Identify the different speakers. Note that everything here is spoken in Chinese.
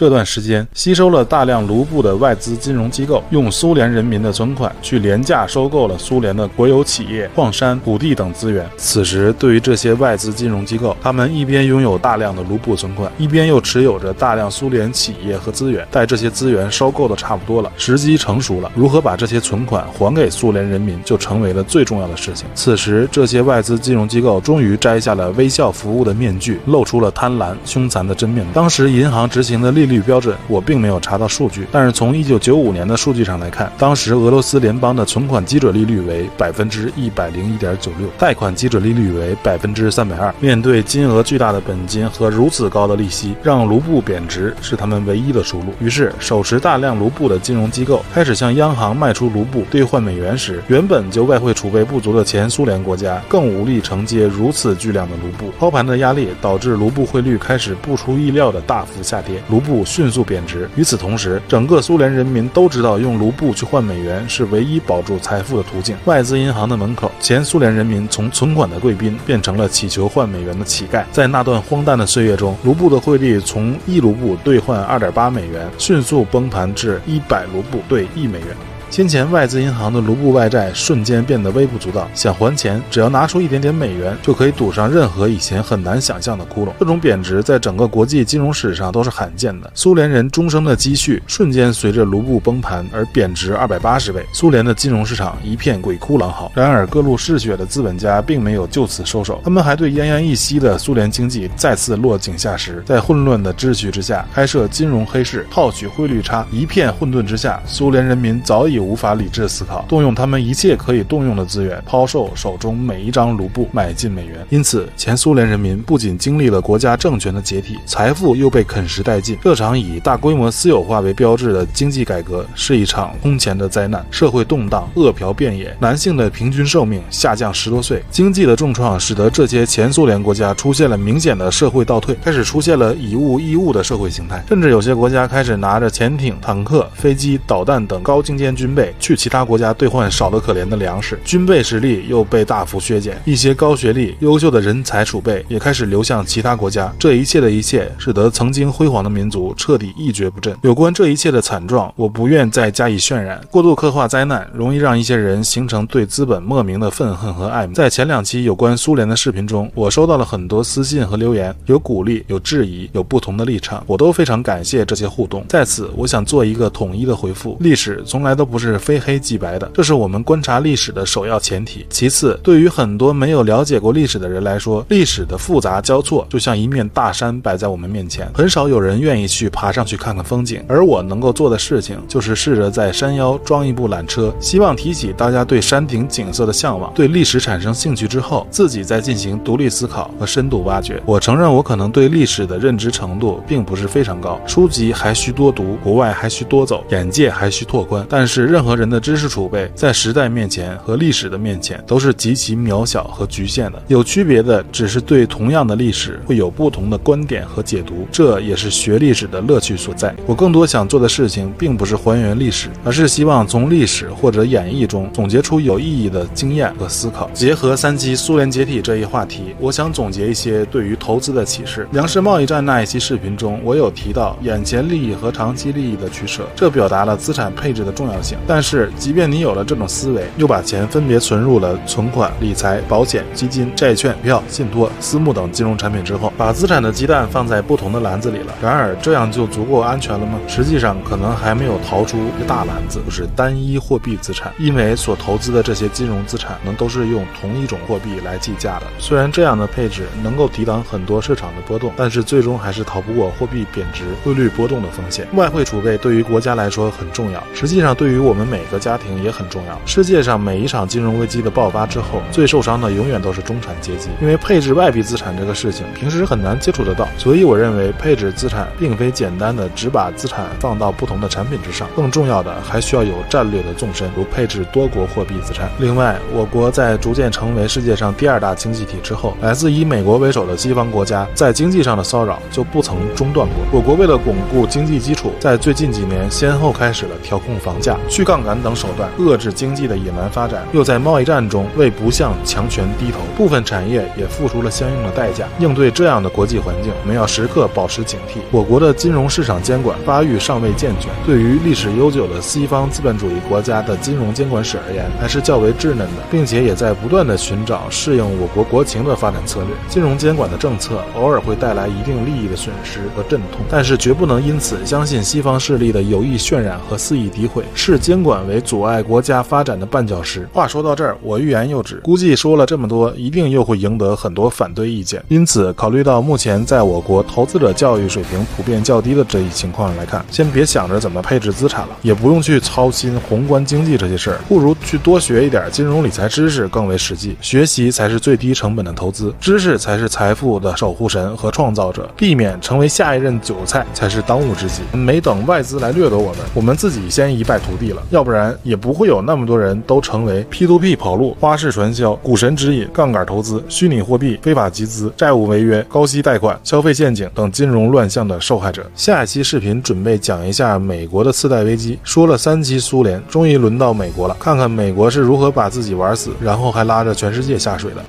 Speaker 1: 这段时间，吸收了大量卢布的外资金融机构，用苏联人民的存款去廉价收购了苏联的国有企业、矿山、土地等资源。此时，对于这些外资金融机构，他们一边拥有大量的卢布存款，一边又持有着大量苏联企业和资源。待这些资源收购的差不多了，时机成熟了，如何把这些存款还给苏联人民，就成为了最重要的事情。此时，这些外资金融机构终于摘下了微笑服务的面具，露出了贪婪凶残的真面目。当时，银行执行的利 率标准，我并没有查到数据，但是从一九九五年的数据上来看，当时俄罗斯联邦的存款基准利率为百分之一百零一点九六，贷款基准利率为百分之三百二。面对金额巨大的本金和如此高的利息，让卢布贬值是他们唯一的出路。于是，手持大量卢布的金融机构开始向央行卖出卢布兑换美元时，原本就外汇储备不足的前苏联国家更无力承接如此巨量的卢布，抛盘的压力导致卢布汇率开始不出意料的大幅下跌，卢布迅速贬值。与此同时，整个苏联人民都知道用卢布去换美元是唯一保住财富的途径。外资银行的门口，前苏联人民从存款的贵宾变成了乞求换美元的乞丐。在那段荒诞的岁月中，卢布的汇率从一卢布兑换二点八美元，迅速崩盘至一百卢布兑一美元。先前外资银行的卢布外债瞬间变得微不足道，想还钱，只要拿出一点点美元，就可以堵上任何以前很难想象的窟窿。这种贬值在整个国际金融史上都是罕见的。苏联人终生的积蓄瞬间随着卢布崩盘而贬值二百八十倍，苏联的金融市场一片鬼哭狼嚎。然而，各路嗜血的资本家并没有就此收手，他们还对奄奄一息的苏联经济再次落井下石，在混乱的秩序之下开设金融黑市，套取汇率差。一片混沌之下，苏联人民早已。无法理智思考，动用他们一切可以动用的资源，抛售手中每一张卢布，买进美元。因此，前苏联人民不仅经历了国家政权的解体，财富又被啃食殆尽。这场以大规模私有化为标志的经济改革是一场空前的灾难。社会动荡，饿殍遍野，男性的平均寿命下降十多岁。经济的重创使得这些前苏联国家出现了明显的社会倒退，开始出现了以物易物的社会形态，甚至有些国家开始拿着潜艇、坦克、飞机、导弹等高精尖军。军备去其他国家兑换少得可怜的粮食，军备实力又被大幅削减，一些高学历、优秀的人才储备也开始流向其他国家。这一切的一切，使得曾经辉煌的民族彻底一蹶不振。有关这一切的惨状，我不愿再加以渲染。过度刻画灾难，容易让一些人形成对资本莫名的愤恨和爱慕。在前两期有关苏联的视频中，我收到了很多私信和留言，有鼓励，有质疑，有不同的立场，我都非常感谢这些互动。在此，我想做一个统一的回复：历史从来都不。是非黑即白的，这是我们观察历史的首要前提。其次，对于很多没有了解过历史的人来说，历史的复杂交错就像一面大山摆在我们面前，很少有人愿意去爬上去看看风景。而我能够做的事情，就是试着在山腰装一部缆车，希望提起大家对山顶景色的向往，对历史产生兴趣之后，自己再进行独立思考和深度挖掘。我承认，我可能对历史的认知程度并不是非常高，书籍还需多读，国外还需多走，眼界还需拓宽。但是。任何人的知识储备，在时代面前和历史的面前，都是极其渺小和局限的。有区别的，只是对同样的历史会有不同的观点和解读，这也是学历史的乐趣所在。我更多想做的事情，并不是还原历史，而是希望从历史或者演绎中总结出有意义的经验和思考。结合三期苏联解体这一话题，我想总结一些对于投资的启示。粮食贸易战那一期视频中，我有提到眼前利益和长期利益的取舍，这表达了资产配置的重要性。但是，即便你有了这种思维，又把钱分别存入了存款、理财、保险、基金、债券、票、信托、私募等金融产品之后，把资产的鸡蛋放在不同的篮子里了。然而，这样就足够安全了吗？实际上，可能还没有逃出一个大篮子，就是单一货币资产。因为所投资的这些金融资产，能都是用同一种货币来计价的。虽然这样的配置能够抵挡很多市场的波动，但是最终还是逃不过货币贬值、汇率波动的风险。外汇储备对于国家来说很重要，实际上对于我。我们每个家庭也很重要。世界上每一场金融危机的爆发之后，最受伤的永远都是中产阶级，因为配置外币资产这个事情平时很难接触得到。所以我认为配置资产并非简单的只把资产放到不同的产品之上，更重要的还需要有战略的纵深，如配置多国货币资产。另外，我国在逐渐成为世界上第二大经济体之后，来自以美国为首的西方国家在经济上的骚扰就不曾中断过。我国为了巩固经济基础，在最近几年先后开始了调控房价。去杠杆等手段遏制经济的野蛮发展，又在贸易战中为不向强权低头，部分产业也付出了相应的代价。应对这样的国际环境，我们要时刻保持警惕。我国的金融市场监管发育尚未健全，对于历史悠久的西方资本主义国家的金融监管史而言，还是较为稚嫩的，并且也在不断的寻找适应我国国情的发展策略。金融监管的政策偶尔会带来一定利益的损失和阵痛，但是绝不能因此相信西方势力的有意渲染和肆意诋毁，视监管为阻碍国家发展的绊脚石。话说到这儿，我欲言又止，估计说了这么多，一定又会赢得很多反对意见。因此，考虑到目前在我国投资者教育水平普遍较低的这一情况来看，先别想着怎么配置资产了，也不用去操心宏观经济这些事儿，不如去多学一点金融理财知识更为实际。学习才是最低成本的投资，知识才是财富的守护神和创造者，避免成为下一任韭菜才是当务之急。没等外资来掠夺我们，我们自己先一败涂地了，要不然也不会有那么多人都成为 P2P 跑路、花式传销、股神指引、杠杆投资、虚拟货币、非法集资、债务违约、高息贷款、消费陷阱等金融乱象的受害者。下一期视频准备讲一下美国的次贷危机，说了三期苏联，终于轮到美国了，看看美国是如何把自己玩死，然后还拉着全世界下水的。